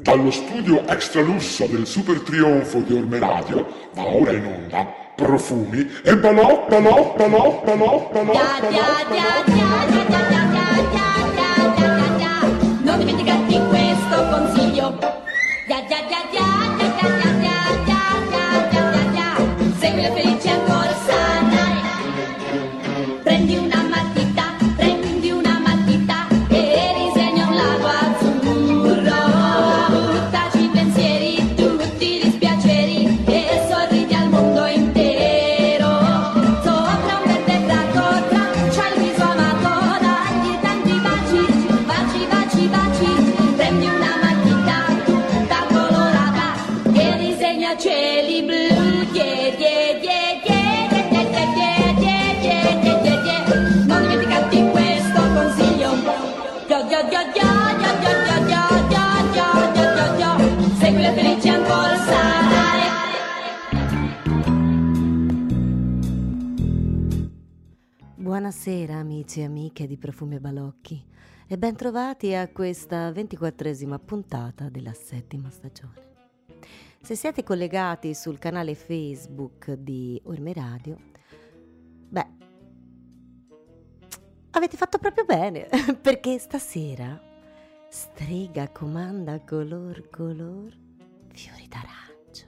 Dallo studio extra lusso del super trionfo di Orme Radio va ora in onda profumi e balò, balò, balò, balò, balò, Ya, ya, ya, ya, ya, ya, ya, ya, ya, Buonasera amici e amiche di Profumi e Balocchi e bentrovati a questa ventiquattresima puntata della settima stagione. Se siete collegati sul canale Facebook di Orme Radio, beh, avete fatto proprio bene perché stasera strega comanda color color fiori d'arancio.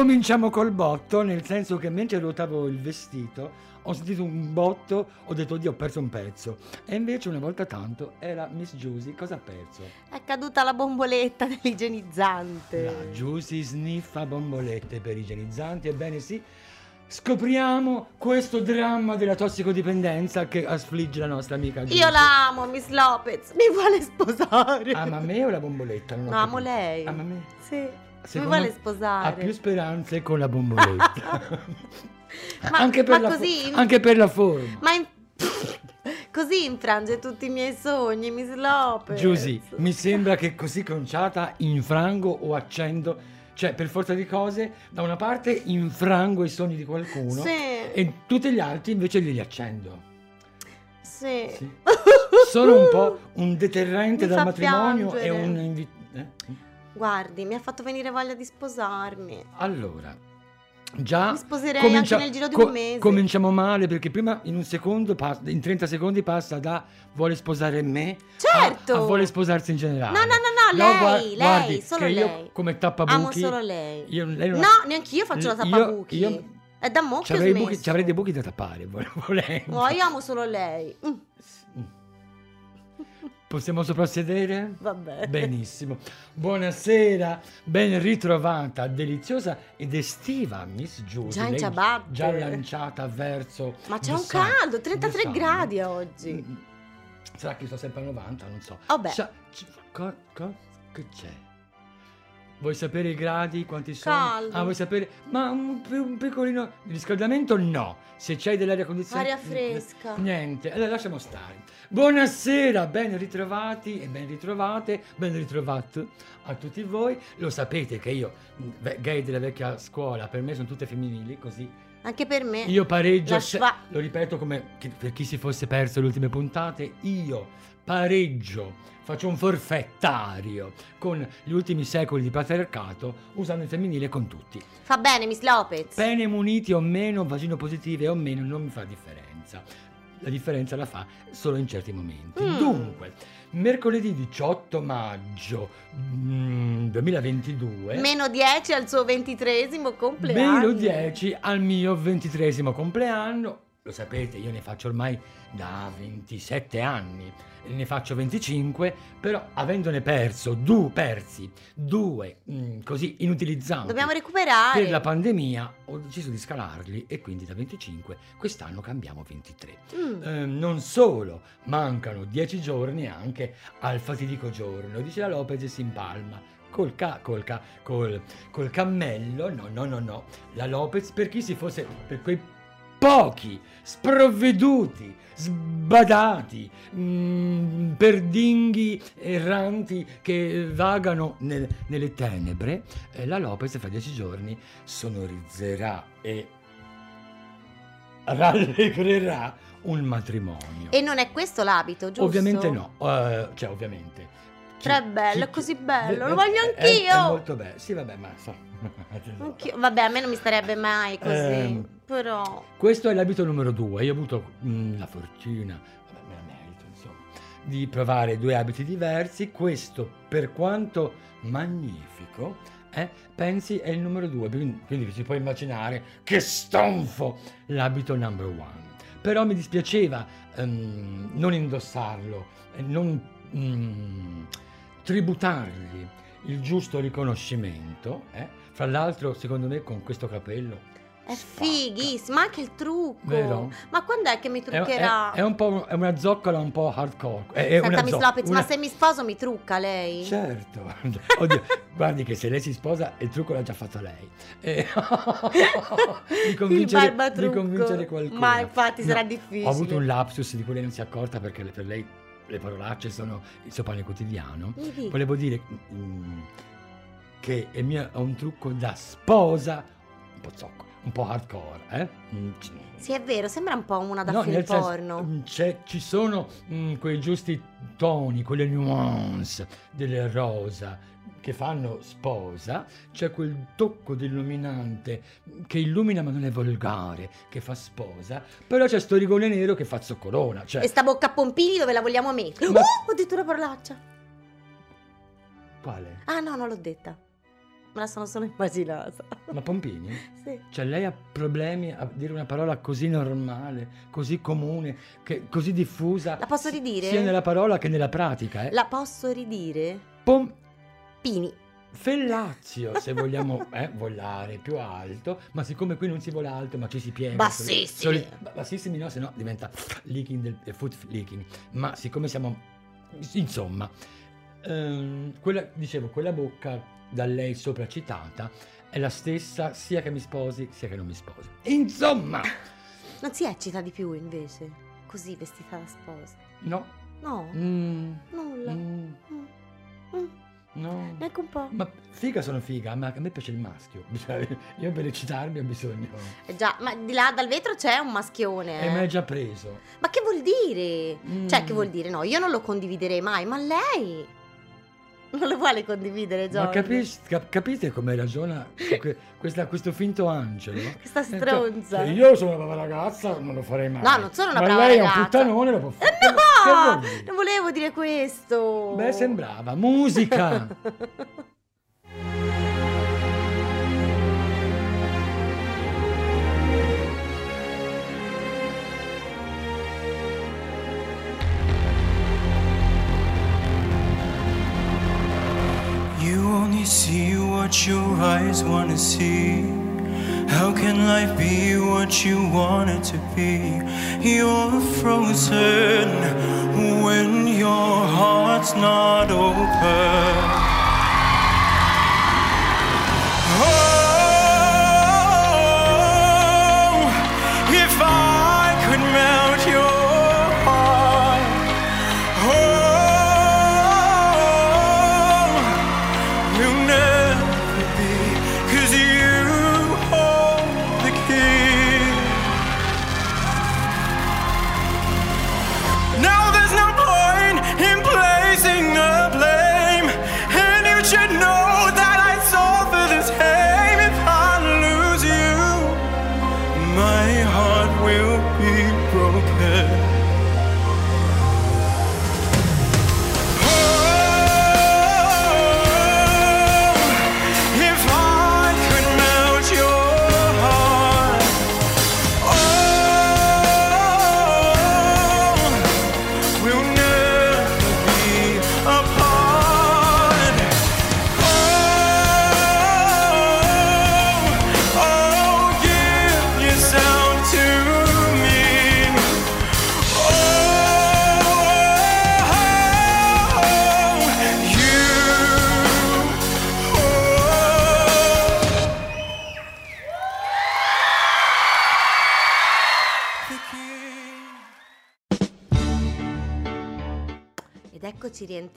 Cominciamo col botto, nel senso che mentre ruotavo il vestito ho sentito un botto, ho detto Dio ho perso un pezzo. E invece una volta tanto era Miss Giusy, cosa ha perso? È caduta la bomboletta dell'igienizzante. La Giusy sniffa bombolette per igienizzanti, ebbene sì. Scopriamo questo dramma della tossicodipendenza che affligge la nostra amica Giusy. Io la amo, Miss Lopez, mi vuole sposare. Ama me o la bomboletta? Non No, amo lei. Ama me? Sì. Mi vuole sposare. Ha più speranze con la bomboletta. Ma- anche, per ma la fo- così- anche per la forma. Ma in- così infrange tutti i miei sogni, Miss Lopez. Giusy, mi sembra che così conciata infrango o accendo, cioè per forza di cose, da una parte infrango i sogni di qualcuno Sì. e tutti gli altri invece li accendo. Sì. Sì. Sono un po' un deterrente Mi dal matrimonio e piangere. un invito. Guardi, mi ha fatto venire voglia di sposarmi. Allora, già Mi sposerei anche nel giro di un mese. Cominciamo male perché prima in un secondo, passa- in 30 secondi passa da vuole sposare me Certo! a, a vuole sposarsi in generale. No, no, no, no, lei, gua- lei, guardi, solo che io lei. come tappabuchi Amo solo lei. Io, lei non No, ha- neanche io faccio la Io- tappabuchi. Io, È da mo' che ci ho avrei, smesso. buchi, ci avrei dei buchi da tappare, vo- volendo. No, io amo solo lei. Mm, Possiamo soprassedere? vabbè. Benissimo. Buonasera, ben ritrovata, deliziosa ed estiva Miss Giusy. Già in ciabatte. Già lanciata verso... Ma c'è un caldo, 33 Busan. gradi oggi. Mm, Sarà che sto sempre a 90, non so. Vabbè. Co- co- che c'è? Vuoi sapere i gradi, quanti sono? Caldo. Ah, vuoi sapere? Ma un, un piccolino di riscaldamento? No. Se c'hai dell'aria condizionata... Aria fresca. Niente, allora lasciamo stare. Buonasera, ben ritrovati e ben ritrovate, ben ritrovati a tutti voi. Lo sapete che io, ve- gay della vecchia scuola, per me sono tutte femminili, così Anche per me. io pareggio, schwa- lo ripeto come per chi si fosse perso le ultime puntate, io pareggio, faccio un forfettario con gli ultimi secoli di patriarcato usando il femminile con tutti. Fa bene, Miss Lopez. Pene muniti o meno, vagino positive o meno, non mi fa differenza. La differenza la fa solo in certi momenti. Mm. Dunque, mercoledì 18 maggio mm, 2022. Meno 10 al suo ventitresimo compleanno. Meno 10 al mio ventitresimo compleanno. Lo sapete, io ne faccio ormai da 27 anni, ne faccio 25, però avendone perso due persi, due mm, così inutilizzanti Dobbiamo recuperare. per la pandemia, ho deciso di scalarli e quindi da 25 quest'anno cambiamo 23. Mm. Eh, non solo, mancano 10 giorni anche al fatidico giorno, dice la Lopez e si impalma. Col, ca- col, ca- col, col cammello, no, no, no, no, la Lopez per chi si fosse, per quei pochi sprovveduti, sbadati, mm, perdinghi erranti che vagano nel- nelle tenebre, eh, la Lopez fra dieci giorni sonorizzerà e rallegrerà un matrimonio. E non è questo l'abito, giusto? Ovviamente no, eh, cioè ovviamente. Però è bello, è così bello, lo voglio anch'io. È, è molto bello, sì vabbè, ma so. Anch'io- Vabbè, a me non mi starebbe mai così. Ehm. Però. Questo è l'abito numero due. Io ho avuto mm, la fortuna, vabbè, me la merito, insomma, di provare due abiti diversi. Questo, per quanto magnifico, eh, pensi è il numero due. Quindi, quindi si può immaginare che stonfo l'abito number one. Però mi dispiaceva ehm, non indossarlo e non mm, tributargli il giusto riconoscimento. eh. Fra l'altro, secondo me, con questo capello È fighissimo, ma anche il trucco. Vero? Ma quando è che mi È, truccherà? è- è un po' è una zoccola un po' hardcore. È, è Senta, Lopez, una- ma se mi sposo mi trucca lei? Certo. Oddio, guardi che se lei si sposa il trucco l'ha già fatto lei. Eh, di, convincere, Il di convincere qualcuno. Ma infatti sarà No, difficile. Ho avuto un lapsus di cui lei non si è accorta perché per lei le parolacce sono il suo pane quotidiano. Dica. Volevo dire mm, che il mio è un trucco da sposa, un po' zocco, un po' hardcore, eh? Mm, c- Sì, è vero, sembra un po' una da No, film nel senso, porno. mm, c'è- ci sono mm, quei giusti toni, quelle nuance del rosa che fanno sposa, c'è quel tocco di illuminante che illumina ma non è volgare, che fa sposa, però c'è sto rigone nero che fa zoccolona, cioè E sta bocca a pompini dove la vogliamo mettere? Ma- Oh, ho detto una parolaccia. quale? Ah no, non l'ho detta. Me la sono solo immaginata. Ma Pompini? Sì. Cioè lei ha problemi a dire una parola così normale, così comune, che- così diffusa. La posso ridire? Sia nella parola che nella pratica, eh. La posso ridire? Pom- Pini. Fellazio, se vogliamo eh, volare più alto, ma siccome qui non si vola alto, ma ci si piega. Bassissimi. soli- ba- bassissimi no, se no diventa leaking del eh, foot leaking. Ma siccome siamo insomma, ehm, quella, dicevo, quella bocca da lei sopra citata è la stessa sia che mi sposi sia che non mi sposi. Insomma, Non si eccita di più invece? Così vestita da sposa. no. No, Mm, no. neanche un po'. Ma figa sono figa, ma a me piace il maschio. Cioè, io per eccitarmi ho bisogno. Eh già, ma di là dal vetro c'è un maschione. E eh. mi hai già preso. Ma che vuol dire? Mm. Cioè, che vuol dire? No, io non lo condividerei mai, ma lei non lo vuole condividere, Ma Giorgio. capis- cap- capite come ragiona que- questa- questo finto angelo? Questa Eh, cioè, stronza. se io sono una brava ragazza, non lo farei mai. No, non sono una Ma brava lei è ragazza. un puttanone, lo può fare. Eh Che no! Non volevo dire questo. Beh, sembrava. Musica! You only see what your eyes wanna see. How can life be what you want it to be? You're frozen when your heart's not open.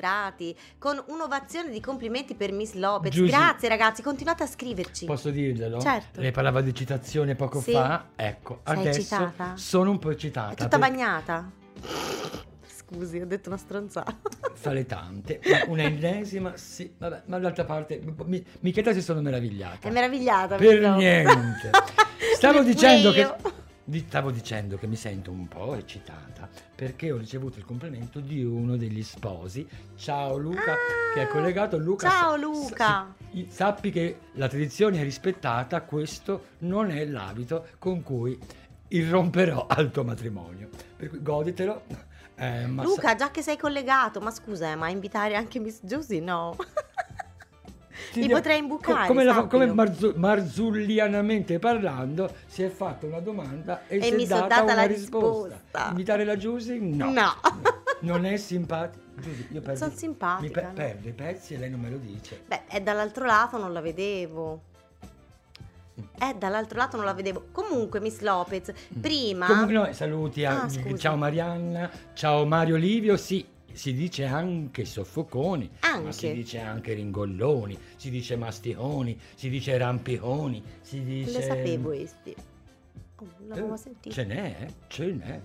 Rientrati con un'ovazione di complimenti per Miss Lopez. Giusy. Grazie ragazzi, continuate a scriverci. Posso dirglielo? Certo. Lei parlava di citazione poco Sì. fa. Ecco, Sei adesso eccitata? sono un po' eccitata. È tutta perché bagnata. Scusi, ho detto una stronzata. Fa le tante. Una ennesima, sì. Vabbè, ma d'altra parte, mi, mi chiede se sono meravigliata. È meravigliata. Per niente. Stavo dicendo che stavo dicendo che mi sento un po' eccitata perché ho ricevuto il complimento di uno degli sposi. Ciao Luca, Ah, che è collegato. Luca, ciao, Luca. sa- sappi che la tradizione è rispettata, questo non è l'abito con cui irromperò al tuo matrimonio. Per cui goditelo. eh, ma sa- Luca, già che sei collegato, ma scusa, eh, ma invitare anche Miss Giusy? No. Ti potrei imbucare, co- come, la- come marzu- marzullianamente parlando, si è fatta una domanda e, E si mi è data data una la risposta. risposta. Invitare la Giusy? No. No. Non è simpatico. Giusy, io perdo, Sono simpatica, Mi pe- no? perdo i pezzi e lei non me lo dice. Beh, è dall'altro lato non la vedevo. Eh, dall'altro lato non la vedevo. Comunque, Miss Lopez, prima... Mm. Comunque no, saluti a Ah, ciao Marianna, ciao Mario Livio, sì. Si dice anche soffoconi, ma Anche. si dice anche ringolloni, si dice masticoni, si dice rampiconi, si dice... Le sapevo questi. Oh, l'avevo Eh, sentito. Ce n'è, ce n'è.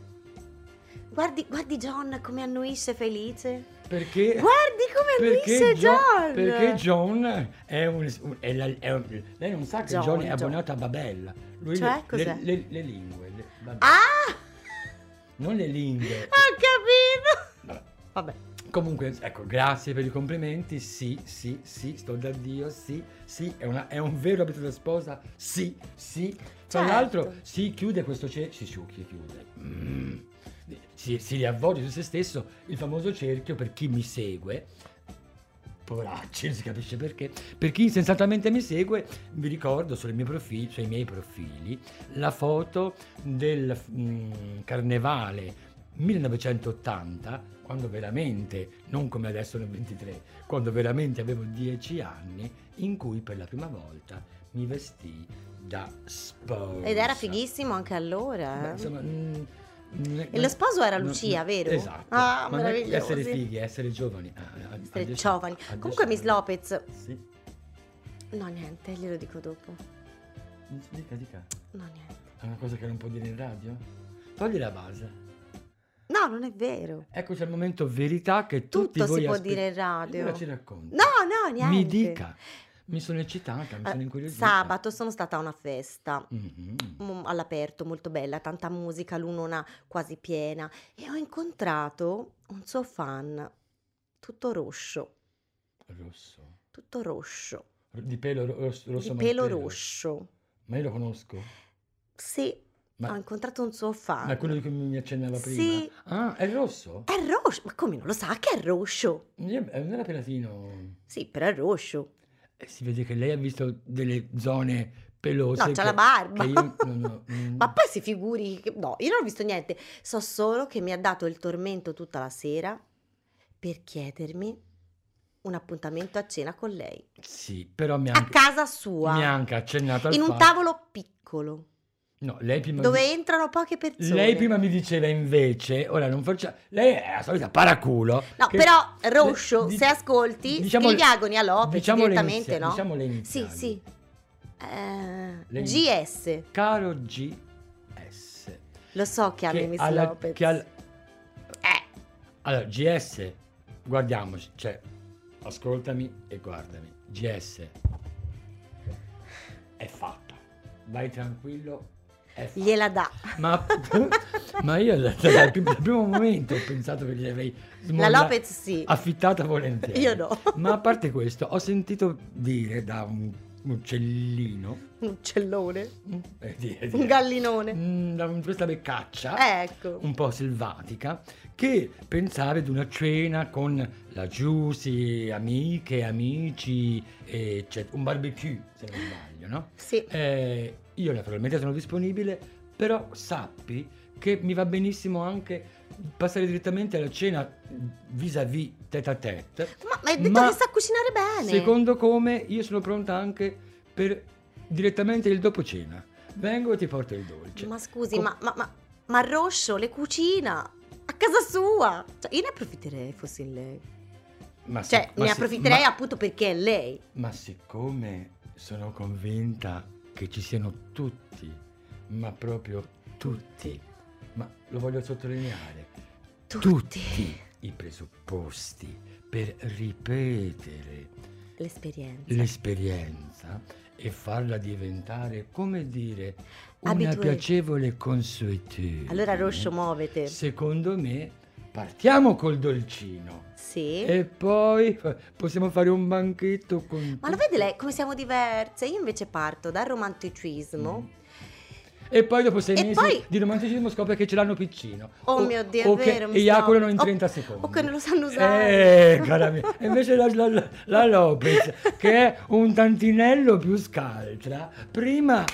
Guardi, guardi John come annuisce felice. Perché? Guardi come annuisce John, John. perché John è un, è la- è un- lei non sa che John, John, è abbonato a Babel lui Cioè, le, le- le- le lingue le-. Ah! non le lingue Ho capito. Vabbè. Comunque ecco grazie per i complimenti sì sì sì sto da Dio sì sì è, una- è un vero abito da sposa sì sì tra Certo. l'altro si chiude questo cerchio si sciucchi chiude Mm. si, si riavvolge su se stesso il famoso cerchio per chi mi segue Poveracci, non si capisce perché. Per chi insensatamente mi segue, vi ricordo sui miei profili, sui miei profili la foto del mm, carnevale 1980, quando veramente, non come adesso nel 23, quando veramente avevo 10 anni, in cui per la prima volta mi vestii da sposa. Ed era fighissimo anche allora. Beh, eh. insomma, mm, mm, E lo sposo era Lucia, no, vero? Esatto. Ah, Ma essere fighi, essere giovani. Ah, a- a Essere giovani. Comunque, Miss. Lopez. Sì. No, niente, glielo dico dopo. Dica, dica. No, niente. È una cosa che non può dire in radio? Togli la base. No, non è vero. Eccoci al momento verità che tutti Tutto voi si può aspe- dire in radio. Allora ci racconti. No, no, niente. Mi dica. Mi sono eccitata, mi Eh, sono incuriosita. Sabato sono stata a una festa Mhm. mm, all'aperto, molto bella, tanta musica, lunona quasi piena e ho incontrato un suo fan, tutto rosso, Rosso. tutto rosso, Di pelo ro- rosso, rosso di pelo rosso. Ma io lo conosco. Sì, Ma, ho incontrato un suo fan. ma quello di cui mi accennava prima. Sì. Ah, è rosso? È rosso, ma come non lo sa che è rosso? Eh, Non era pelatino. Sì, però è rosso. Eh, si vede che lei ha visto delle zone pelose. No, c'ha che- la barba. io non ho- mm. Ma poi si figuri che... No, io non ho visto niente. So solo che mi ha dato il tormento tutta la sera per chiedermi un appuntamento a cena con lei. Sì, però mi ha A anche, casa sua. mi ha anche accennato in un fatto- tavolo piccolo. No, lei prima Dove mi- entrano poche persone. Lei prima mi diceva invece, ora non faccia, lei è la solita paraculo. No, che- però Roscio, le- se ascolti, diciamo- scrivi agoni a Lopez diciamo direttamente, inizia- no? Diciamo le Sì, iniziali. sì. Eh, Le- GS. Caro GS. Lo so che ami Miss alla- Lopez. che al- Eh, allora, GS, guardiamoci, cioè, ascoltami e guardami. GS è fatta. Vai tranquillo. Gliela dà. Ma, ma io da- da- dal, dal primo momento ho pensato che gli avrei La smolla- Lopez sì. affittata volentieri. Io no. Ma a parte questo, ho sentito dire da un uccellino, Un uccellone. mm, eh, dire- Un dire, gallinone. mm, da un- questa beccaccia Ecco. un po' selvatica, che pensava ad una cena con la Giusy, amiche, amici, eccetera. Un barbecue, se non sbaglio, no? Sì. Eh, io naturalmente sono disponibile, però sappi che mi va benissimo anche passare direttamente alla cena vis-à-vis tête à tête. Ma, ma hai detto Ma che sa cucinare bene. Secondo come io sono pronta anche per direttamente il dopo cena. Vengo e ti porto il dolce. Ma scusi, Com- ma, ma, ma, ma Roscio le cucina a casa sua. Cioè, io ne approfitterei fossi in lei. Ma Cioè, ma ne approfitterei appunto perché è lei. Ma siccome sono convinta che ci siano tutti, ma proprio tutti, ma lo voglio sottolineare, Tutti. i presupposti per ripetere L'esperienza. l'esperienza e farla diventare, come dire, una Abitué. piacevole consuetudine. Allora Roscio, muovete. Secondo me partiamo col dolcino Sì. e poi possiamo fare un banchetto con Ma lo vede lei come siamo diverse? Io invece parto dal romanticismo. E poi dopo sei E mesi poi- di romanticismo scopre che ce l'hanno piccino. Oh O- mio Dio, è o che vero, mi eiaculano sto- in o- 30 secondi. o che non lo sanno usare. Eh, cara mia. E invece la, la- la Lopez, che è un tantinello più scaltra, prima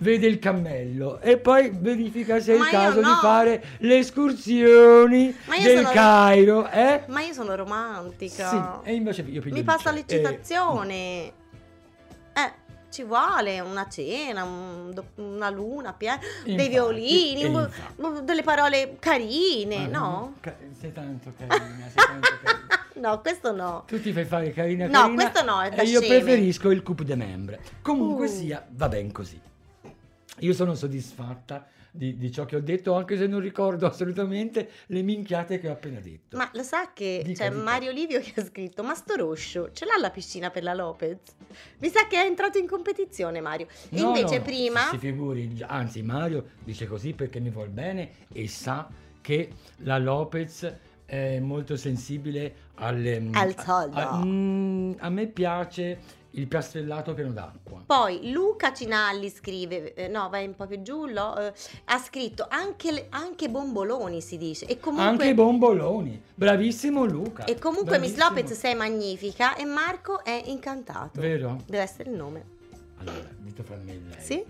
vede il cammello e poi verifica se è Ma il io caso di no. fare le escursioni Ma io del sono- Cairo, eh? Ma io sono Sì, romantica. e invece io Mi passa l'eccitazione. Eh, ci vuole una cena, un una luna piena, dei Infatti, violini, e un- delle parole carine, Ah, no? ca- sei tanto carina, sei tanto carina. No, questo no. Tu ti fai fare carina No, carina questo no, è da E io sceme. preferisco il coupe de membre. Comunque Uh. sia, va ben così. Io sono soddisfatta di, di ciò che ho detto, anche se non ricordo assolutamente le minchiate che ho appena detto. Ma lo sa che Dica, c'è dica. Mario Livio che ha scritto: Ma sto Roscio ce l'ha la piscina per la Lopez? Mi sa che è entrato in competizione, Mario. No, invece no, prima. Si figuri, anzi Mario dice così perché mi vuol bene e sa che la Lopez è molto sensibile alle... Al a- soldo. A, mm, a me piace il piastrellato pieno d'acqua. Poi Luca Cinalli scrive, eh, no, vai un po' più giù, lo- eh, ha scritto anche, anche bomboloni si dice. E comunque, Anche bomboloni. Bravissimo Luca. e comunque Miss Bravissimo. Lopez sei magnifica e Marco è incantato. Vero? Deve essere il nome. Allora, dito fra me e lei. Sì?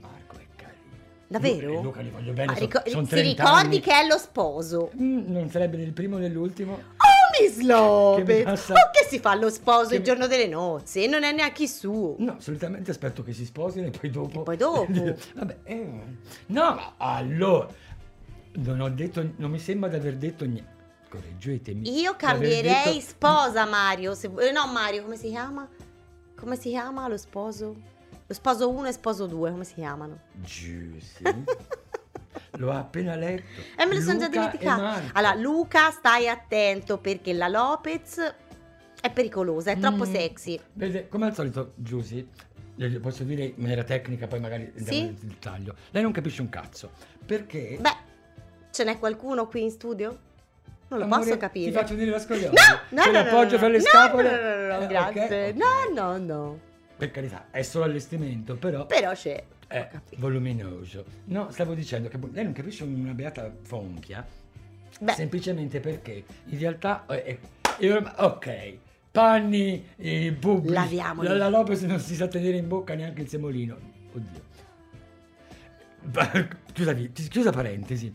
Marco è carino. Davvero? Luca, Luca li voglio bene. Ah, 30 ricordi che è lo sposo. Mm, non sarebbe né il primo né l'ultimo. Oh, Miss Lopez! Che Oh, che si fa lo sposo Che il giorno delle nozze e non è neanche suo. No, solitamente aspetto che si sposino e poi dopo. E poi dopo. Vabbè, eh, no, ma allora. Non ho detto, non mi sembra di aver detto niente. Correggetemi. Io cambierei detto- sposa Mario. Se, eh, no, Mario, come si chiama? Come si chiama lo sposo? Lo sposo 1 e sposo 2, come si chiamano? Giussi. L'ho appena letto. Eh, me lo sono già e dimenticato. Allora, Luca, stai attento perché la Lopez è pericolosa, è troppo Mm. sexy. Vede, come al solito, Giusy, posso dire in maniera tecnica, poi magari andiamo Sì? nel dettaglio. Lei non capisce un cazzo. Perché? Beh, ce n'è qualcuno qui in studio? Non lo Amore, posso capire. Ti faccio dire la scogliosa. No, no, no, lo no, appoggio no, fra le no, scapole. No, no, no, no, Eh, grazie. ok, ok. No, no, no. Per carità, è solo allestimento, però Però c'è. È capito. voluminoso. No, stavo dicendo che lei non capisce una beata fonchia, Beh, semplicemente perché in realtà... eh, eh, ormai- ok, panni eh, pubblici. Laviamoli. La, la Lopez non si sa tenere in bocca neanche il semolino. Oddio. Chiusa, vi- chiusa parentesi.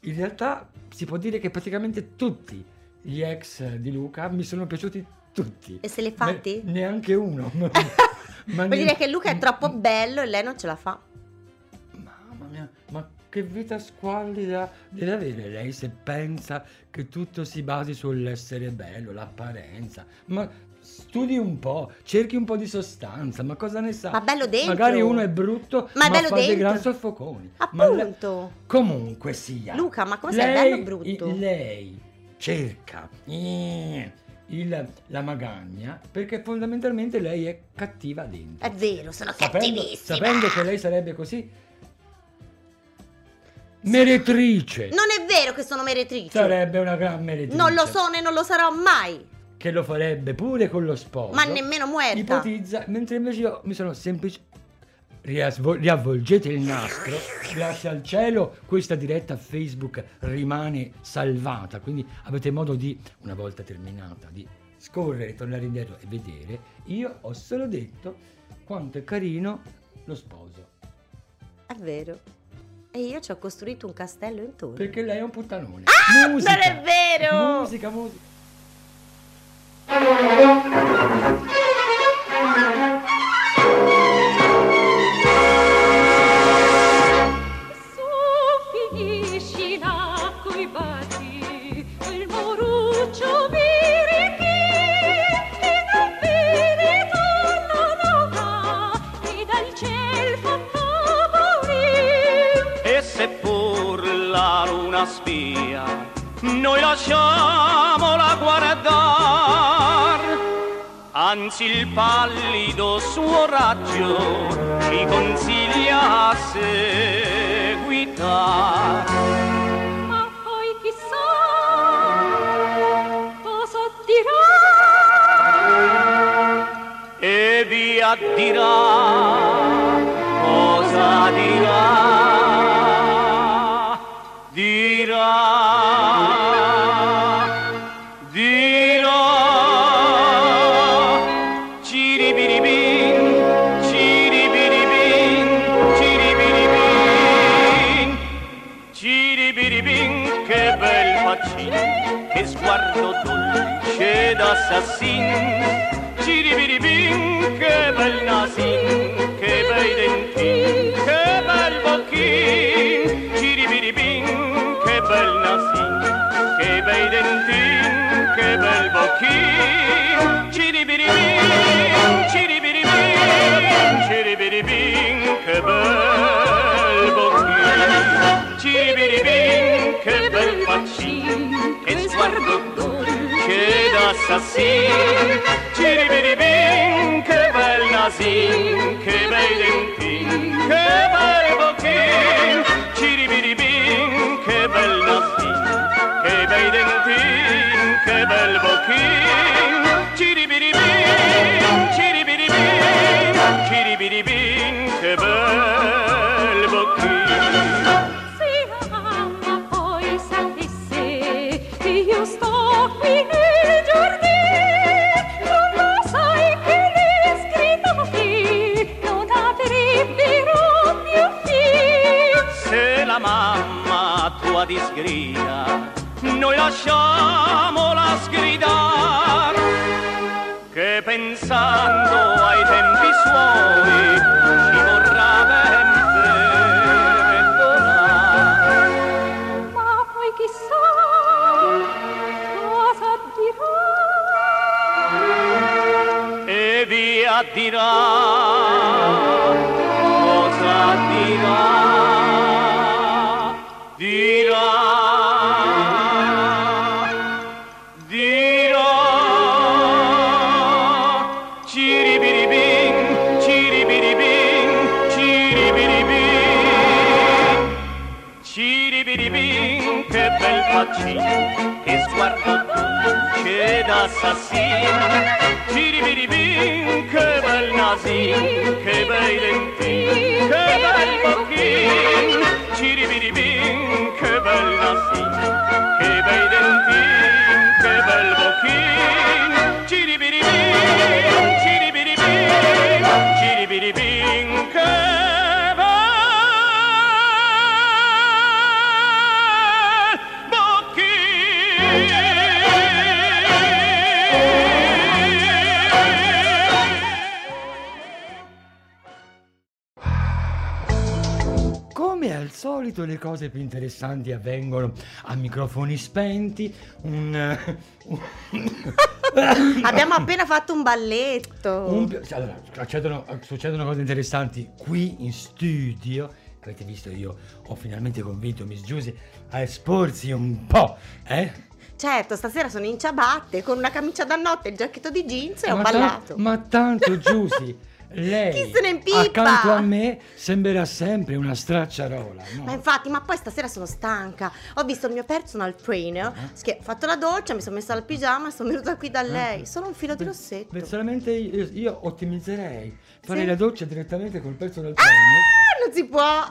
In realtà si può dire che praticamente tutti gli ex di Luca mi sono piaciuti tutti. E se li fatti? Ne- neanche uno. Ma vuol ne- dire che Luca è troppo bello e lei non ce la fa. Mamma mia, ma che vita squallida deve avere lei se pensa che tutto si basi sull'essere bello, l'apparenza. Ma studi un po', cerchi un po' di sostanza, ma cosa ne sa? Ma bello dentro. Magari uno è brutto, Ma è bello fa dei dentro. gran soffoconi. Ma le- Appunto. comunque sia. Luca, ma come sei lei- bello o brutto? Lei cerca eh, il- la magagna perché fondamentalmente lei è cattiva dentro. È vero, sono Sapendo, cattivissima. sapendo che lei sarebbe così meretrice. Non è vero che sono meretrice. Sarebbe una gran meretrice. Non lo sono e non lo sarò mai. Che lo farebbe pure con lo sposo. Ma nemmeno muerta. Ipotizza, mentre invece io mi sono semplice Riasvo- riavvolgete il nastro, grazie al cielo questa diretta Facebook rimane salvata, quindi avete modo di, una volta terminata, di scorrere, tornare indietro e vedere. Io ho solo detto quanto è carino lo sposo, È vero. E io ci ho costruito un castello intorno. perché lei è un puttanone. Ah, musica, non è vero! Musica, musica. Anzi il pallido suo raggio ci consiglia a seguitare. Ma poi chissà cosa dirà. e via dirà che bei dentin che bel bocchin ciribiribin ciribiribin ciribiribin che bel bocchin ciribiribin che bel faccin che sguardo dolce d'assassin ciribiribin che bel nasin che bei dentin che bel bocchin ciribiribin che bel nasin bei dentin che bel bocchin ciribiribin ciribiribin ciribiribin che bel bocchin Se la mamma poi sapesse che io sto qui nei giardini, non lo sai che le scrivati non avrebbero più fin. se la mamma tua disgrida noi lasciamola sgridar che pensando ai tempi suoi ci vorrà ben perdonare Ma poi chissà cosa dirà. e via dirà cosa dirà dolce d'assassin ciribiribin che bel nasin che bei dentin che bel bocchin ciribiribin che bel nasin cose più interessanti avvengono a microfoni spenti, un... un- Abbiamo appena fatto un balletto. un allora, accedono- succedono cose interessanti qui in studio. Avete visto, io ho finalmente convinto Miss Giusy a esporsi un po', eh? Certo, stasera sono in ciabatte con una camicia da notte, il giacchetto di jeans e ho ma, ta- ballato. ma tanto Giusy, lei Chi se ne impippa? accanto a me sembrerà sempre una stracciarola. no? Ma infatti, ma poi stasera sono stanca. Ho visto il mio personal trainer, Ah. che ho fatto la doccia, mi sono messa al pigiama e sono venuta qui da Ah. lei. Solo un filo di Beh, rossetto. Personalmente io, io ottimizzerei, farei Sì. la doccia direttamente col personal trainer. Ah, non si può.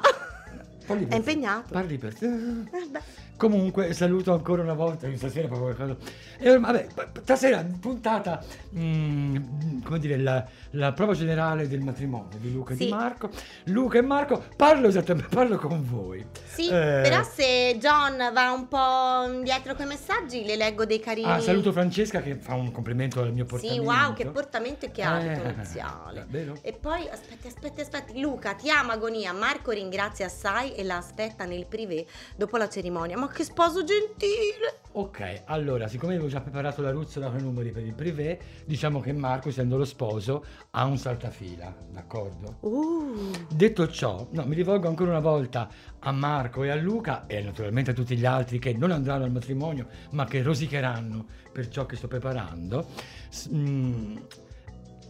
Parli È impegnato. Parli per te. Eh, beh. Comunque saluto ancora una volta questa sera per qualcosa. E vabbè, stasera puntata, mm, come dire, la, la prova generale del matrimonio di Luca e Sì. di Marco. Luca e Marco, parlo esattamente, parlo con voi. Sì, Eh, però se John va un po' indietro con i messaggi, le leggo dei carini. Ah, saluto Francesca che fa un complimento al mio Sì, portamento. wow, che portamento e che abito Eh, nuziale. vero? E poi, aspetti, aspetti, aspetti, Luca, ti ama agonia. Marco ringrazia assai e la aspetta nel privé dopo la cerimonia. Ma che sposo gentile. Ok, allora, siccome avevo già preparato la ruzzola con i numeri per il privé, diciamo che Marco, essendo lo sposo, ha un saltafila, d'accordo? Uh, Detto ciò, no, mi rivolgo ancora una volta a Marco e a Luca e naturalmente a tutti gli altri che non andranno al matrimonio ma che rosicheranno per ciò che sto preparando. S- mm,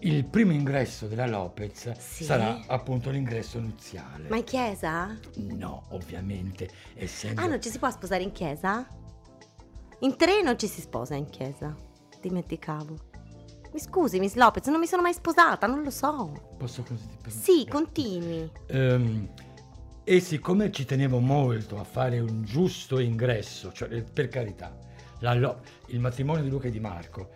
il primo ingresso della Lopez Sì? sarà appunto l'ingresso nuziale. ma in chiesa? No, ovviamente, essendo... Ah, non ci si può sposare in chiesa? In tre non ci si sposa in chiesa. Dimenticavo. Mi scusi, Miss Lopez, non mi sono mai sposata, non lo so. Posso così... Sì, continui. Ehm, e siccome ci tenevo molto a fare un giusto ingresso, cioè per carità, Lo- il matrimonio di Luca e di Marco,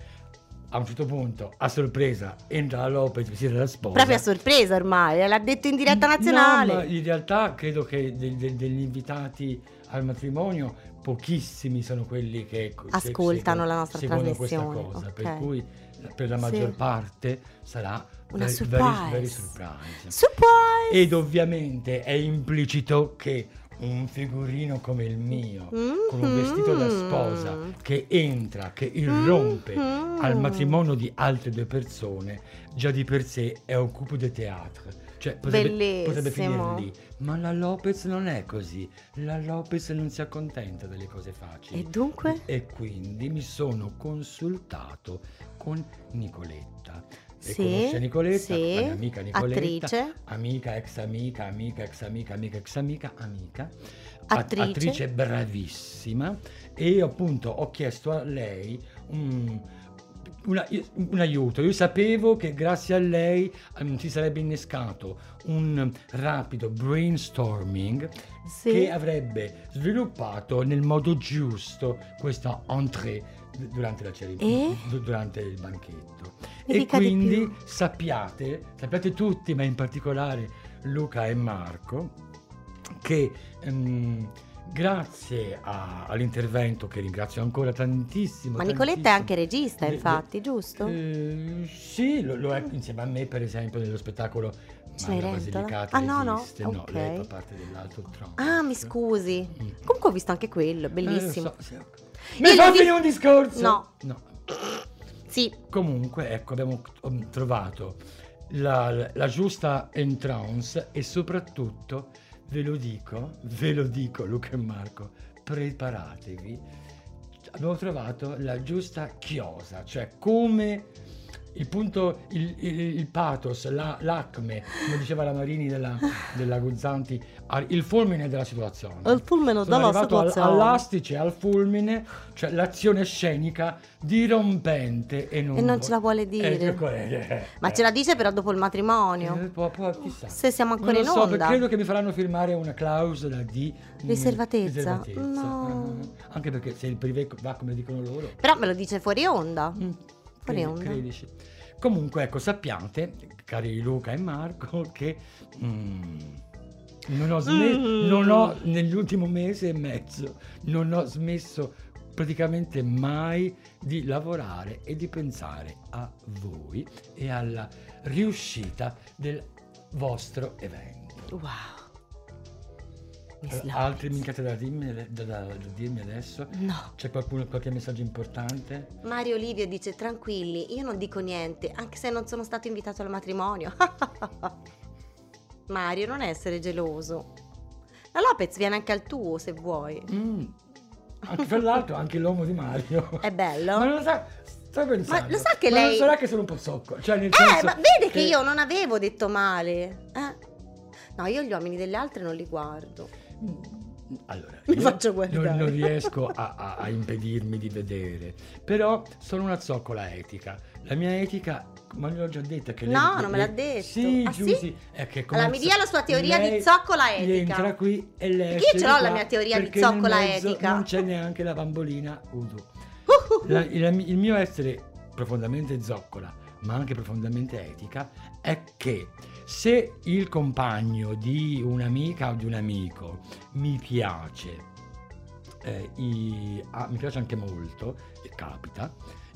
a un certo punto, a sorpresa, entra la Lopez vestita da sposa. Proprio a sorpresa ormai, l'ha detto in diretta nazionale. No, ma in realtà credo che de- de- degli invitati al matrimonio pochissimi sono quelli che Ascoltano seguono- la nostra seguono questa trasmissione, cosa, ok. per cui per la Sì. maggior parte sarà Una very, very- surprise. very surprise. Surprise! Ed ovviamente è implicito che un figurino come il mio, con un vestito da sposa, che entra, che irrompe Mhm. al matrimonio di altre due persone, già di per sé è un coup de théâtre. Cioè potrebbe, potrebbe finire lì. Ma la Lopez non è così. La Lopez non si accontenta delle cose facili. E dunque? E quindi mi sono consultato con Nicoletta. E Sì, conosce Nicoletta, sì, amica Nicoletta, attrice. amica, ex amica, amica, ex amica, amica, ex amica, amica, Attrice. At- attrice bravissima e appunto ho chiesto a lei un, una- un aiuto. Io sapevo che grazie a lei ehm, si sarebbe innescato un rapido brainstorming Sì. che avrebbe sviluppato nel modo giusto questa entrée durante la cerimonia, E? du- durante il banchetto. Mi e quindi sappiate, sappiate tutti, ma in particolare Luca e Marco, che ehm, grazie a- all'intervento, che ringrazio ancora tantissimo. Ma Nicoletta è tantissimo, anche regista, infatti, giusto? eh, sì, lo, lo è insieme a me, per esempio, nello spettacolo Cenerentola? Ah, no, no, esiste. No, ok. lei fa parte dell'altro tronco. Ah, mi scusi. Mm. Comunque ho visto anche quello, Eh, bellissimo. so, sì. Mi fa finire un discorso? No. No. Sì, Comunque, ecco, abbiamo um, trovato la, la giusta entrance e soprattutto, ve lo dico, ve lo dico Luca e Marco, preparatevi. Abbiamo trovato la giusta chiosa, cioè come il punto, il, il- il pathos, la- l'acme, come diceva la Marini della, della Guzzanti, il fulmine della situazione. il fulmine Sono della al- situazione. all'astice, al fulmine, cioè l'azione scenica dirompente e non, E non ce la vuole dire. Eh, eh, Ma eh, ce la dice però dopo il eh, matrimonio. può- può- chissà. Se siamo ancora Non in so, onda. credo che mi faranno firmare una clausola di mm, Riservatezza? riservatezza. No. Eh, anche perché se il privé va come dicono loro, Però me lo dice fuori onda. Mm, Credi- onda. credici. Comunque, ecco, sappiate, cari Luca e Marco, che mm, non, ho sme- Mm. non ho, nell'ultimo mese e mezzo, non ho smesso praticamente mai di lavorare e di pensare a voi e alla riuscita del vostro evento. Wow. Miss Eh. Altri minchiate da dirmi, da- da- da dirmi adesso? No. C'è qualcuno, qualche messaggio importante? Mario Livio dice tranquilli, io non dico niente, anche se non sono stato invitato al matrimonio. Mario, non essere geloso. La Lopez viene anche al tuo se vuoi. Mm. Anche fra l'altro anche l'uomo di Mario. È bello? Ma non lo sa, sto pensando. Ma lo sa che Ma non lei- sarà che sono un po' socco? Cioè nel Eh, senso ma vede che io non avevo detto male. Eh. No, io gli uomini delle altre non li guardo. Allora, Mi io faccio guardare. Non, non riesco a, a- a impedirmi di vedere, però sono una zoccola etica. La mia etica, ma gliel'ho già detta che lei... No, non me l'ha detto. Sì, Ah, Giusy, sì? è che Allora, mi dia la sua teoria di zoccola etica. Entra qui e lei Perché io ce l'ho la mia teoria di zoccola etica. Non c'è neanche la bambolina Udo. Uh, uh, La- il, il mio essere profondamente zoccola, ma anche profondamente etica, è che se il compagno di un'amica o di un amico mi piace, eh, i- ah, mi piace anche molto, e capita,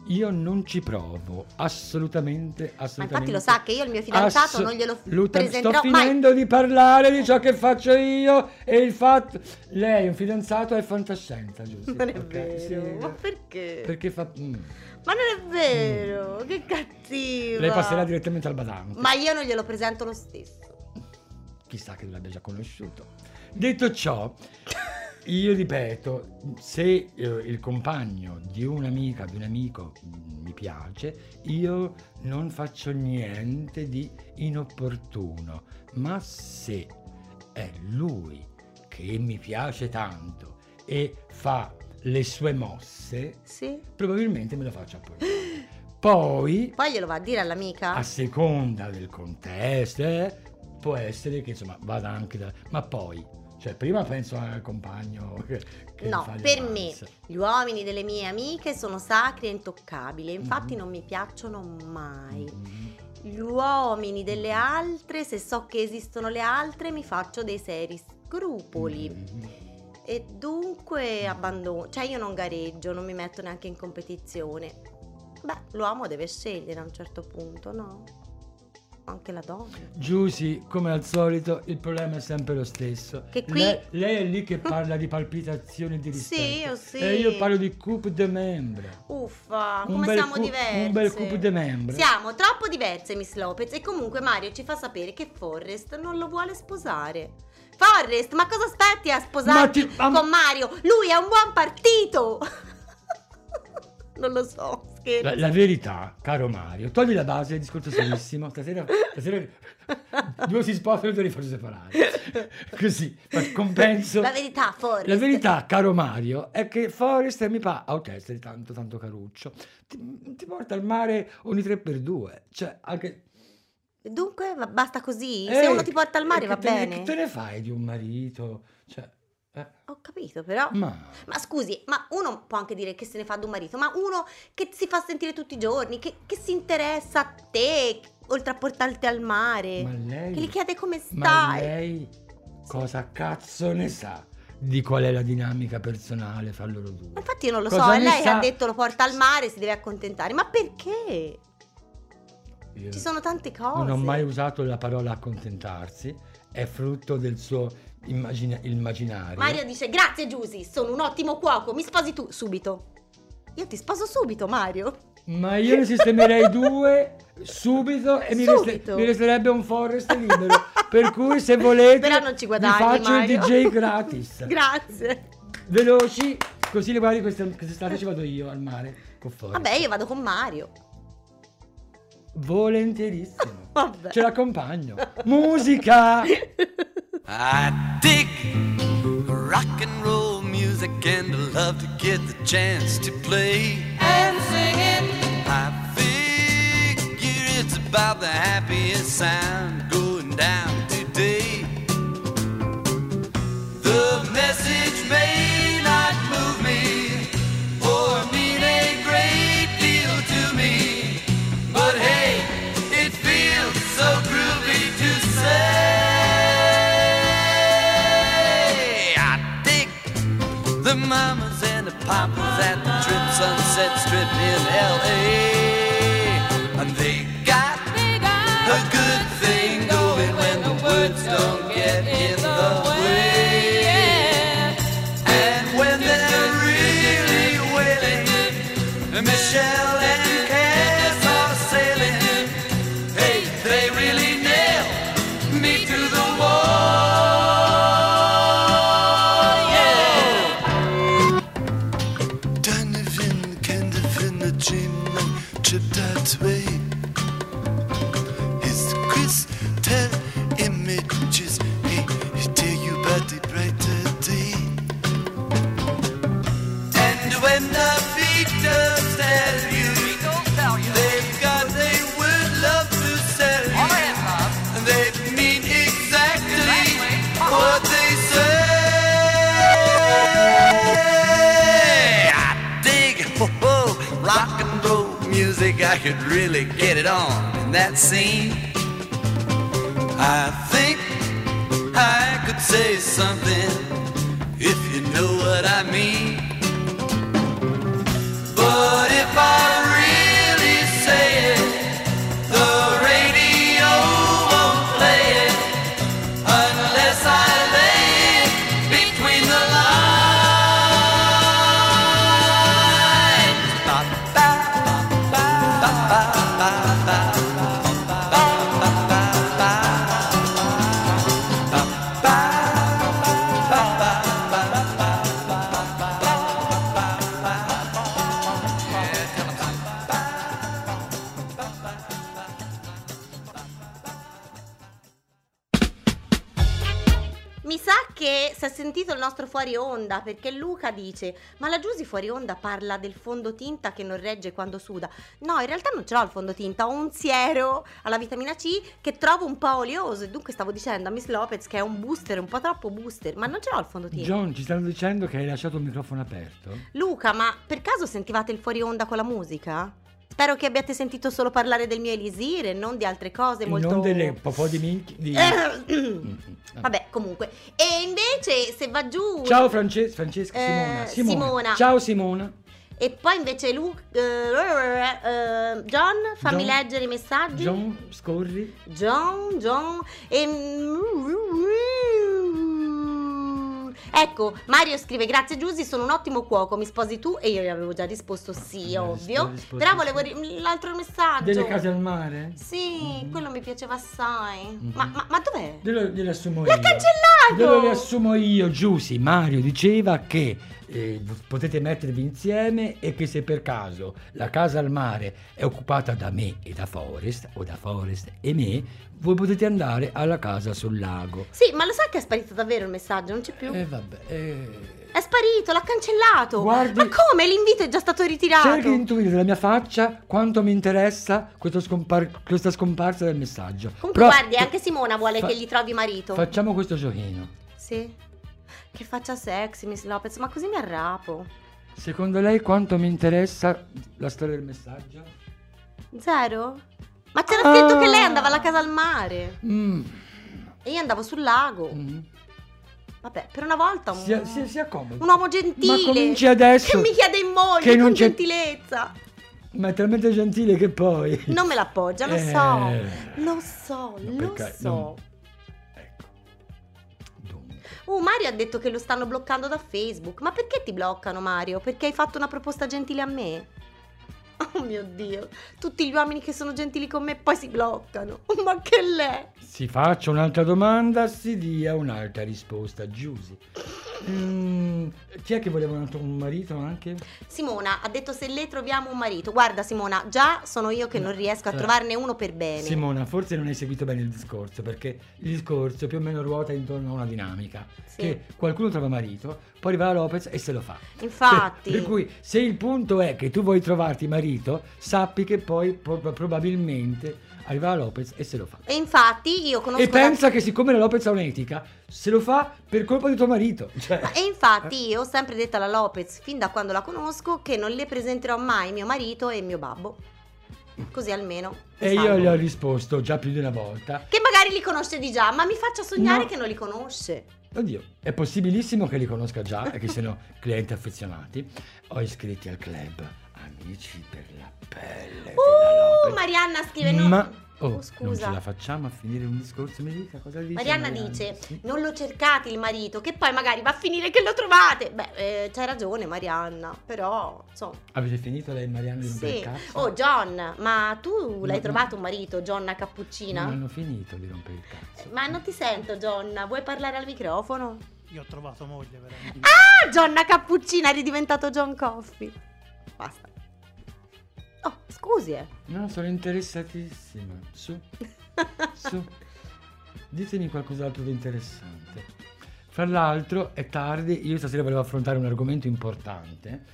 io non ci provo, assolutamente, Ma assolutamente. infatti lo sa che io il mio fidanzato non glielo Assolutamente. presenterò Sto mai. finendo di parlare di ciò che faccio io e il fatto... Lei, un fidanzato, è fantascienza, giusto? Non è Ok, vero, sì. ma perché? Perché fa... mm. Ma non è vero, che cattiva. Lei passerà direttamente al badante. Ma io non glielo presento lo stesso. chissà che l'abbia già conosciuto. Detto ciò, io ripeto, se eh, il compagno di un'amica, di un amico mm, mi piace, io non faccio niente di inopportuno, ma se è lui che mi piace tanto e fa le sue mosse, Sì. probabilmente me lo faccio appoggiare. Poi Poi glielo va a dire all'amica? a seconda del contesto, eh, può essere che insomma vada anche da... Ma poi, cioè prima penso al compagno che, che No, per me gli uomini delle mie amiche sono sacri e intoccabili, infatti Mhm. non mi piacciono mai. Mhm. Gli uomini delle altre, se so che esistono le altre, mi faccio dei seri scrupoli. Mhm. E dunque abbandono, cioè io non gareggio, non mi metto neanche in competizione. Beh, l'uomo deve scegliere a un certo punto, no? Anche la donna. Giusy, come al solito, il problema è sempre lo stesso. Che qui- Lei, lei è lì che parla di palpitazioni di Sì, rispetto. io sì. E io parlo di coupe de membre. Uffa, Un come siamo cu- diverse. un bel coupe de membre. Siamo troppo diverse, Miss Lopez. E comunque Mario ci fa sapere che Forrest non lo vuole sposare. Forrest, ma cosa aspetti a sposarti Ma ti- ma- con Mario? Lui è un buon partito. non lo so, scherzo. La, la verità, caro Mario, togli la base del discorso serissimo. Stasera, stasera due si sposano e due li faccio separare. Così, ma compenso. La verità, Forrest. La verità, caro Mario, è che Forrest mi fa, ah, ok, sei tanto tanto caruccio, ti, ti porta al mare ogni 3x2, cioè anche... Dunque basta così? Eh, Se uno ti porta al mare va te ne- bene. Che te ne fai di un marito? Cioè, Ho capito, però. ma... Ma scusi, ma uno può anche dire che se ne fa di un marito, ma uno che si fa sentire tutti i giorni, che, che si interessa a te, oltre a portarti al mare, Ma lei... che gli chiede come Ma stai. lei cosa cazzo ne sa di qual è la dinamica personale fra loro due? Ma Infatti io non lo Cosa so, e lei sa- ha detto lo porta al mare, si deve accontentare, ma perché? Io Ci sono tante cose. non ho mai usato la parola accontentarsi, è frutto del suo immagina- immaginario. Mario dice grazie Giusy, sono un ottimo cuoco, mi sposi tu subito. Io ti sposo subito, Mario. Ma io ne sistemerei due subito e mi, reste- Subito. mi resterebbe un forest libero. per cui se volete Però non ci guadagni, vi faccio Mario. il DJ gratis. Grazie. Veloci, così le guardi queste- quest'estate ci vado io al mare con forest. Vabbè, io vado con Mario. Volentierissimo. Vabbè. Ce l'accompagno. Musica! I dig rock and roll music and I love to get the chance to play and sing it. I figure it's about the happiest sound going down mamas and the papas at the Trip Sunset Strip in L.A. could really get it on in that scene. I think I could say something if you know what I mean. But if I sentito il nostro fuori onda perché Luca dice: Ma la Giusy fuori onda parla del fondotinta che non regge quando suda. No, in realtà non ce l'ho il fondotinta, ho un siero alla vitamina C che trovo un po' olioso. E dunque stavo dicendo a Miss Lopez che è un booster, un po' troppo booster, ma non ce l'ho il fondotinta. John, ci stanno dicendo che hai lasciato il microfono aperto? Luca, ma per caso sentivate il fuori onda con la musica? Spero che abbiate sentito solo parlare del mio elisir e non di altre cose molto... Non delle po' po' di minchi. di- Eh, Mm, Vabbè, comunque. E invece se va giù... Ciao Frances- Francesca, Eh, Simona. Simona. Ciao Ciao Simona. E poi invece Luca... eh, John, fammi John. leggere i messaggi. John, scorri. John, John e... Ecco, Mario scrive grazie Giusy, sono un ottimo cuoco, mi sposi tu? E io gli avevo già risposto sì, Ah, ovvio. risposto Però volevo ri- l'altro messaggio. Delle case al mare? Sì, quello mi piaceva assai. Mhm. Ma, ma, ma dov'è? Glielo, glielo assumo L'ha io. cancellato! Glielo riassumo io, Giusy. Mario diceva che eh, potete mettervi insieme e che se per caso la casa al mare è occupata da me e da Forest, o da Forest e me, voi potete andare alla casa sul lago. Sì, ma lo sai che è sparito davvero il messaggio? Non c'è più. E vabbè, eh, È sparito, l'ha cancellato. Guardi- Ma come? L'invito è già stato ritirato. cerchi di intuire dalla mia faccia quanto mi interessa scompar- questa scomparsa del messaggio. Comunque, Però- guardi, anche Simona vuole fa- che gli trovi marito. Facciamo questo giochino. Sì. Che faccia sexy, Miss Lopez, ma così mi arrapo. Secondo lei quanto mi interessa la storia del messaggio? Zero? Ma c'era Ah. scritto che lei andava alla casa al mare. Mm. E io andavo sul lago. Mm. Vabbè, per una volta un, Si, si, si accomodi. un uomo gentile. Ma cominci adesso. Che mi chiede in moglie che non c'è- gentilezza. Ma è talmente gentile che poi. Non me l'appoggia, lo Eh. so. Lo so, No, lo so. non-. Oh, Mario ha detto che lo stanno bloccando da Facebook. Ma perché ti bloccano, Mario? Perché hai fatto una proposta gentile a me? Oh mio Dio, tutti gli uomini che sono gentili con me poi si bloccano. Ma che lei? Si faccia un'altra domanda, si dia un'altra risposta. Giusy. Mm, chi è che voleva un, altro- un marito anche? Simona ha detto se le troviamo un marito. Guarda Simona, già sono io che non riesco a Eh. trovarne uno per bene. Simona, forse non hai seguito bene il discorso, perché il discorso più o meno ruota intorno a una dinamica. Sì. Che qualcuno trova marito, poi arriva la Lopez e se lo fa. Infatti. Per cui se il punto è che tu vuoi trovarti marito, sappi che poi pro- probabilmente arriva la Lopez e se lo fa. E infatti io conosco... E pensa che siccome la Lopez ha un'etica, se lo fa per colpa di tuo marito. Cioè, Ma- E infatti io ho sempre detto alla Lopez, fin da quando la conosco, che non le presenterò mai mio marito e mio babbo. Così almeno. e io gli ho risposto già più di una volta. Che magari li conosce di già, ma mi faccia sognare No. che non li conosce. Oddio, è possibilissimo che li conosca già e che siano clienti affezionati. Ho iscritti al club Amici per la pelle. Uh. Marianna scrive no. Ma oh, Oh, non ce scusa. la facciamo a finire un discorso, mi dica cosa dice? Marianna Marianna? dice: Sì. Non lo cercate il marito, che poi magari va a finire che lo trovate. Beh, eh, c'hai ragione, Marianna. Però, insomma. Avete finito lei e Marianna di rompere Sì. il cazzo? Oh, John, ma tu l'hai No, trovato un marito, Gionna non Cappuccina? hanno finito di rompere il cazzo. Ma non ti sento, John. Vuoi parlare al microfono? Io ho trovato moglie veramente. Ah, Gionna Cappuccina, eri diventato John Coffee. Basta. Oh, scusi, eh. No, sono interessatissima. Su, su. Ditemi qualcos'altro di interessante. Fra l'altro è tardi, io stasera volevo affrontare un argomento importante,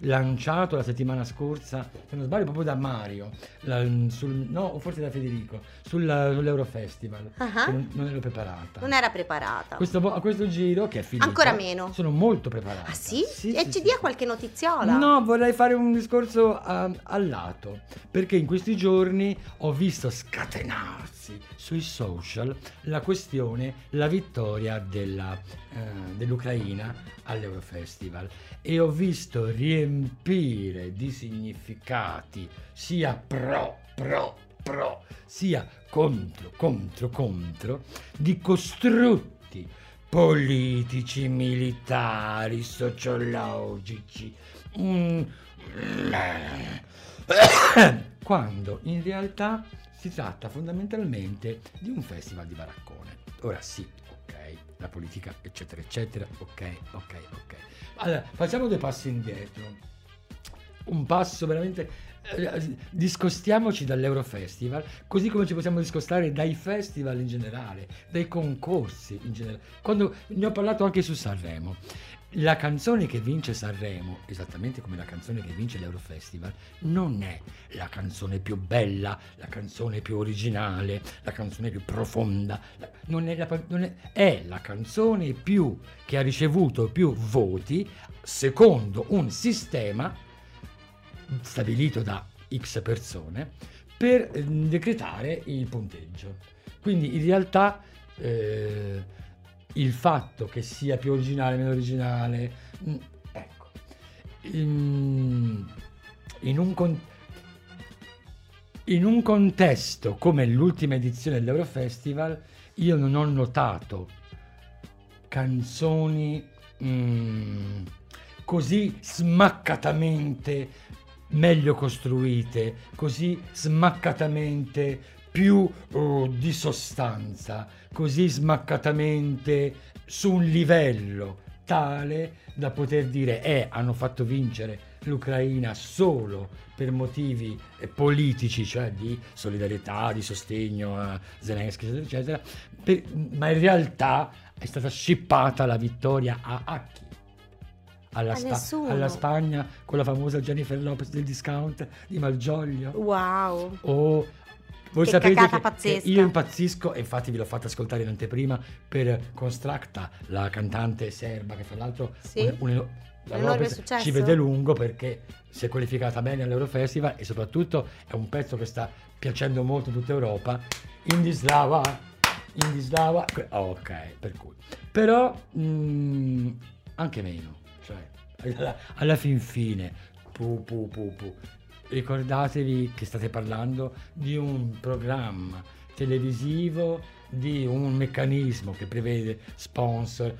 lanciato la settimana scorsa, se non sbaglio proprio da Mario, la- sul- no, o forse da Federico, sulla- sull'Eurofestival, Ah. che non, non ero preparata. Non era preparata. Questo a questo giro, che è finito, Ancora meno. sono molto preparata. Ah, sì? Sì, e sì, ci sì, dia sì. qualche notiziola? No, vorrei fare un discorso a, a lato, perché in questi giorni ho visto scatenarsi sui social la questione, la vittoria della, eh, dell'Ucraina all'Eurofestival e ho visto riempire di significati sia pro, pro, pro, sia contro, contro, contro, di costrutti politici, militari, sociologici. mm, Quando in realtà si tratta fondamentalmente di un festival di baraccone. Ora sì, ok, la politica, eccetera, eccetera, ok, ok, ok. Allora, facciamo due passi indietro. un passo veramente... eh, Discostiamoci dall'Eurofestival, così come ci possiamo discostare dai festival in generale, dai concorsi in generale. Quando ne ho parlato anche su Sanremo. La canzone che vince Sanremo, esattamente come la canzone che vince l'Eurofestival, non è la canzone più bella, la canzone più originale, la canzone più profonda, non è, la, non è, è la canzone più che ha ricevuto più voti secondo un sistema stabilito da X persone per eh, decretare il punteggio. Quindi in realtà eh, il fatto che sia più originale, meno originale, mm, ecco, in, in un con- in un contesto come l'ultima edizione dell'Eurofestival, io non ho notato canzoni mm, così smaccatamente meglio costruite, così smaccatamente più oh, di sostanza, così smaccatamente su un livello tale da poter dire eh, hanno fatto vincere l'Ucraina solo per motivi eh, politici, cioè di solidarietà, di sostegno a Zelensky, eccetera, eccetera, per- ma in realtà è stata scippata la vittoria a, a chi? Alla, Spa- alla Spagna con la famosa Jennifer Lopez del discount di Malgioglio Wow. o voi Che sapete che, pazzesca. io impazzisco e infatti ve l'ho fatta ascoltare in anteprima per Constracta la cantante serba che fra l'altro Sì. un- un- la Un enorme Lopez successo. ci vede lungo perché si è qualificata bene all'Eurofestival e soprattutto è un pezzo che sta piacendo molto in tutta Europa Indislava Indislava ok per cui però mm, anche meno cioè alla, alla fin fine pu pu pu pu ricordatevi che state parlando di un programma televisivo di un meccanismo che prevede sponsor.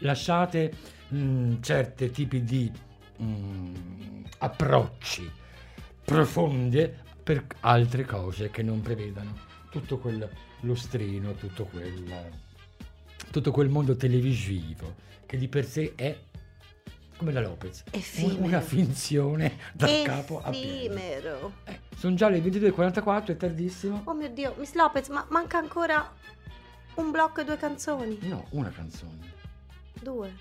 Lasciate mm, certi tipi di mm, approcci profondi per altre cose che non prevedano tutto quel lustrino, tutto quel, tutto quel mondo televisivo che di per sé è come la Lopez, Effimero. una finzione da capo a. Effimero. Eh, sono già le 22.44, è tardissimo. Oh mio Dio, Miss Lopez, ma manca ancora un blocco e due canzoni. No, una canzone. Due.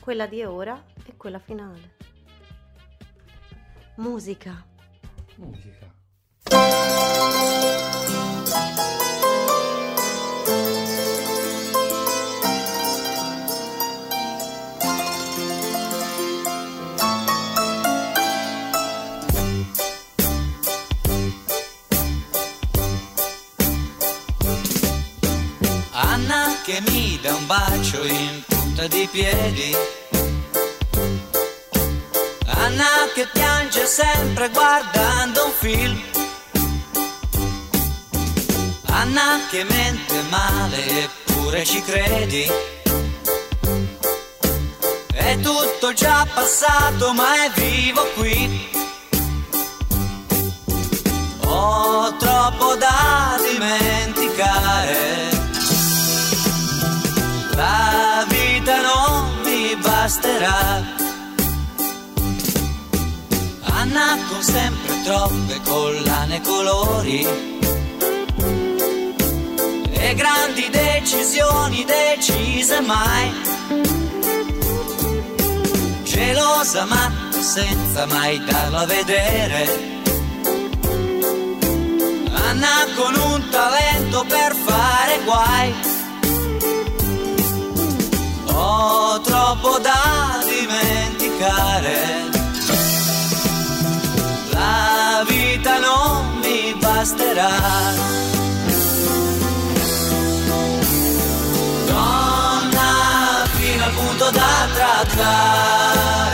Quella di ora e quella finale. Musica. Musica. Di piedi. Anna che piange sempre guardando un film. Anna che mente male eppure ci credi. È tutto già passato ma è vivo qui. Basterà. Anna con sempre troppe collane colori. E grandi decisioni decise mai. Gelosa ma senza mai darlo a vedere. Anna con un talento per fare guai. Troppo da dimenticare. La vita non mi basterà. Donna fino al punto da trattare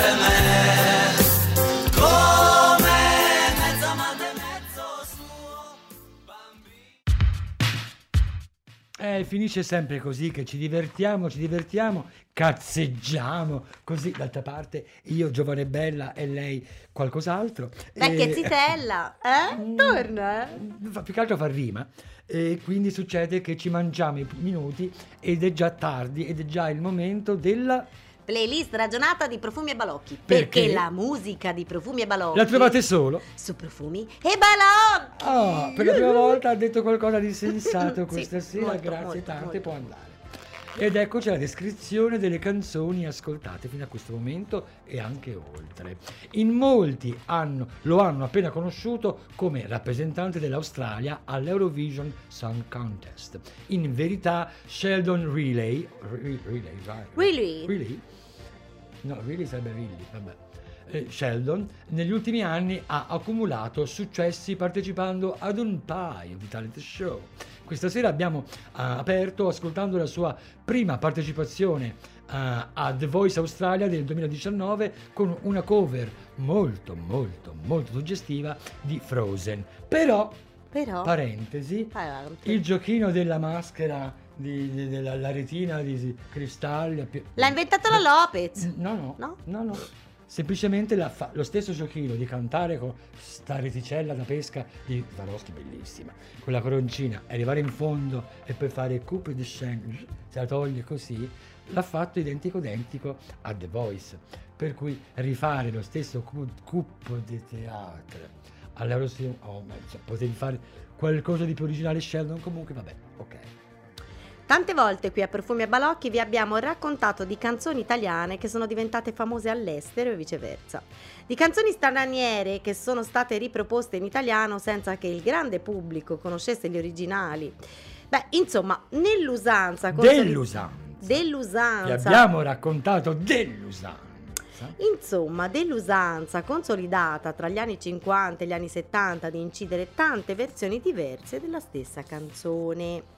Eh, finisce sempre così che ci divertiamo, ci divertiamo, cazzeggiamo, così d'altra parte io giovane e bella e lei qualcos'altro. Vecchia E- zitella, eh? Torna, eh? fa- più che altro fa rima e quindi succede che ci mangiamo i minuti ed è già tardi ed è già il momento della Playlist ragionata di Profumi e Balocchi. Perché? Perché, la musica di Profumi e Balocchi La trovate solo? su Profumi e Balocchi. Ah, per la prima volta ha detto qualcosa di sensato Sì, questa sera, molto, grazie molto, tante, molto. può andare. Ed eccoci la descrizione delle canzoni ascoltate fino a questo momento e anche oltre. In molti hanno- lo hanno appena conosciuto come rappresentante dell'Australia all'Eurovision Song Contest. In verità Sheldon Riley, Ri- Riley, vai. Really? Riley? No, Riley sarebbe Riley, vabbè. Eh, Sheldon negli ultimi anni ha accumulato successi partecipando ad un paio di talent show. Questa sera abbiamo eh, aperto ascoltando la sua prima partecipazione eh, a The Voice Australia del 2019 con una cover molto molto molto suggestiva di Frozen. Però, Però... parentesi, il giochino della maschera di- di- della la retina di cristalli L'ha inventata la Lopez. No, no, No? no, no. Semplicemente fa- lo stesso giochino di cantare con sta reticella da pesca di Swarovski, bellissima, con la coroncina, arrivare in fondo e poi fare coupe de change, se la toglie così, l'ha fatto identico identico a The Voice. Per cui rifare lo stesso coupe di teatro all'Eurovision, oh, cioè, potevi fare qualcosa di più originale Sheldon, comunque vabbè, ok. Tante volte qui a Profumi e Balocchi vi abbiamo raccontato di canzoni italiane che sono diventate famose all'estero e viceversa. Di canzoni straniere che sono state riproposte in italiano senza che il grande pubblico conoscesse gli originali. Beh, insomma, nell'usanza... consoli- Dell'usanza. Vi Dell'usanza. abbiamo raccontato dell'usanza. Insomma, dell'usanza consolidata tra gli anni 50 e gli anni 70 di incidere tante versioni diverse della stessa canzone.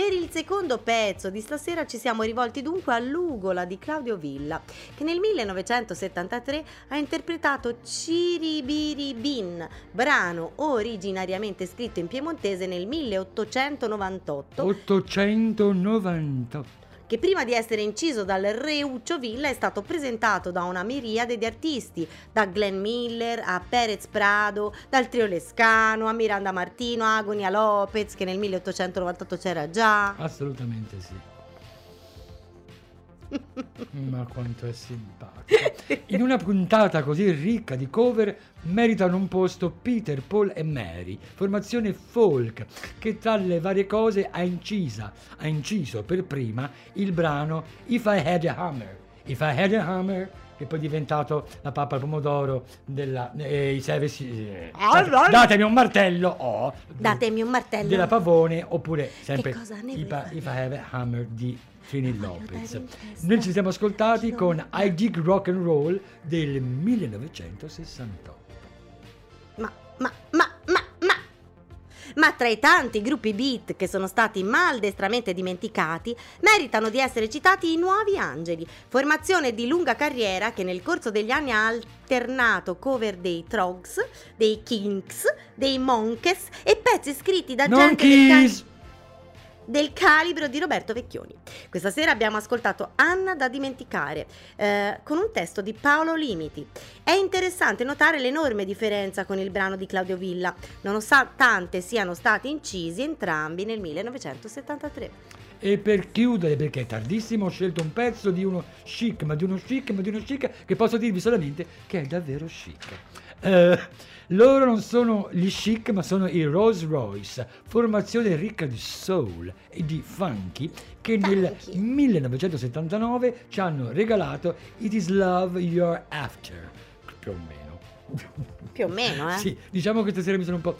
Per il secondo pezzo di stasera ci siamo rivolti dunque all'Ugola di Claudio Villa, che nel 1973 ha interpretato Ciribiribin, brano originariamente scritto in piemontese nel 1898 898. Che prima di essere inciso dal Reuccio Villa è stato presentato da una miriade di artisti, da Glenn Miller a Perez Prado, dal Trio Lescano a Miranda Martino, a Agonia Lopez che nel 1898 c'era già. Assolutamente sì. Ma quanto è simpatico. In una puntata così ricca di cover meritano un posto Peter, Paul e Mary, formazione folk che tra le varie cose ha, incisa, ha inciso per prima il brano If I Had a Hammer. If I Had a Hammer che poi è diventato la pappa al pomodoro della eh, i service, eh, date- datemi un martello o Datemi un martello. della Pavone oppure sempre cosa ne If I, vuoi If I Have a Hammer di Trini Lopez. Noi ci siamo ascoltati chi con I Dig Rock and Roll del 1968. Ma, ma, ma, ma, ma. Ma tra i tanti gruppi beat che sono stati maldestramente dimenticati, meritano di essere citati i Nuovi Angeli, formazione di lunga carriera che nel corso degli anni ha alternato cover dei Trogs, dei Kinks, dei Monkeys e pezzi scritti da Non gente del, ca- Kiss! Del calibro di Roberto Vecchioni. Questa sera abbiamo ascoltato Anna da dimenticare eh, con un testo di Paolo Limiti. È interessante notare l'enorme differenza con il brano di Claudio Villa, nonostante siano stati incisi entrambi nel 1973. E per chiudere, perché è tardissimo, ho scelto un pezzo di uno chic, ma di uno chic, ma di uno chic, che posso dirvi solamente che è davvero chic. Eh, loro non sono gli chic, ma sono i Rolls Royce, formazione ricca di soul e di funky, che nel Funky. 1979 ci hanno regalato It Is Love You're After, più o meno. Più o meno, eh? Sì, diciamo che stasera mi sono un po'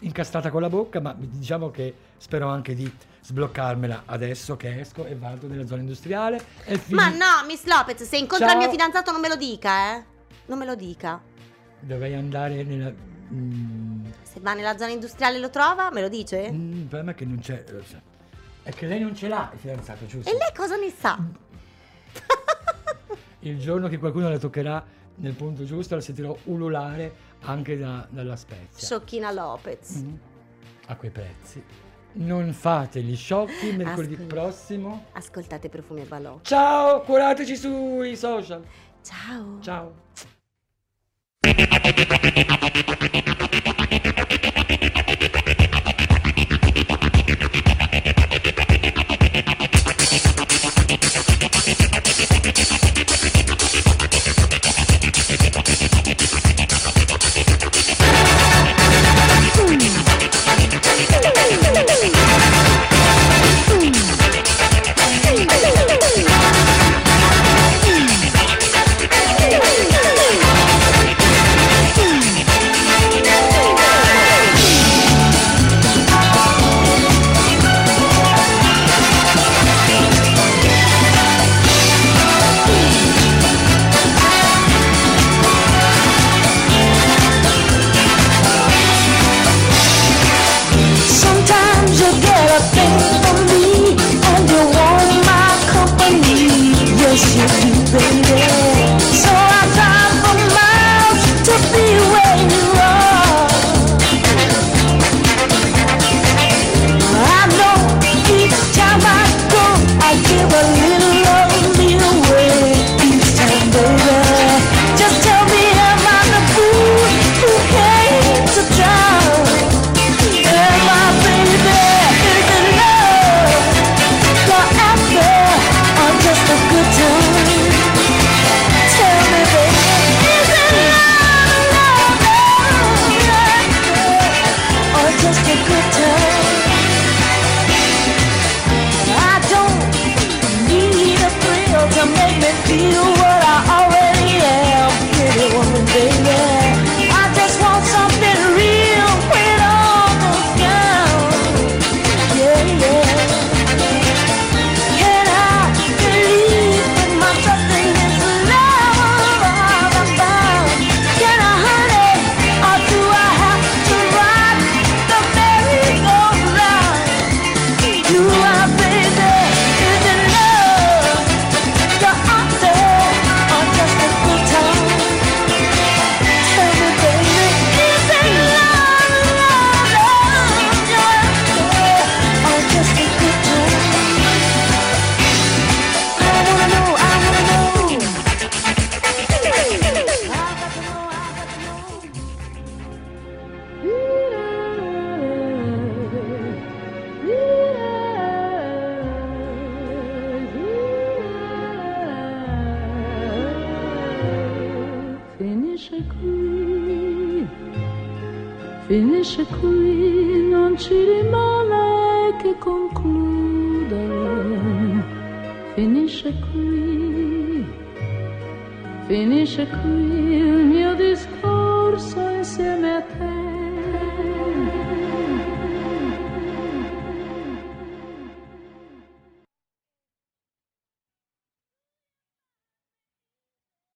incastrata con la bocca, ma diciamo che spero anche di sbloccarmela adesso che esco e vado nella zona industriale. Ma no, Miss Lopez, se incontra Ciao. il mio fidanzato non me lo dica, eh? Non me lo dica. Dovrei andare nella... Mm, Se va nella zona industriale lo trova, me lo dice? mm, il problema è che non c'è... È che lei non ce l'ha il fidanzato, giusto? E lei cosa ne sa? Il giorno che qualcuno la toccherà nel punto giusto la sentirò ululare anche da- dalla Spezia. Sciocchina Lopez. Mm, a quei prezzi. Non fate gli sciocchi mercoledì Ascolta. prossimo. Ascoltate Profumi e Balocchi. Ciao, curateci sui social. Ciao. Ciao. Thank you.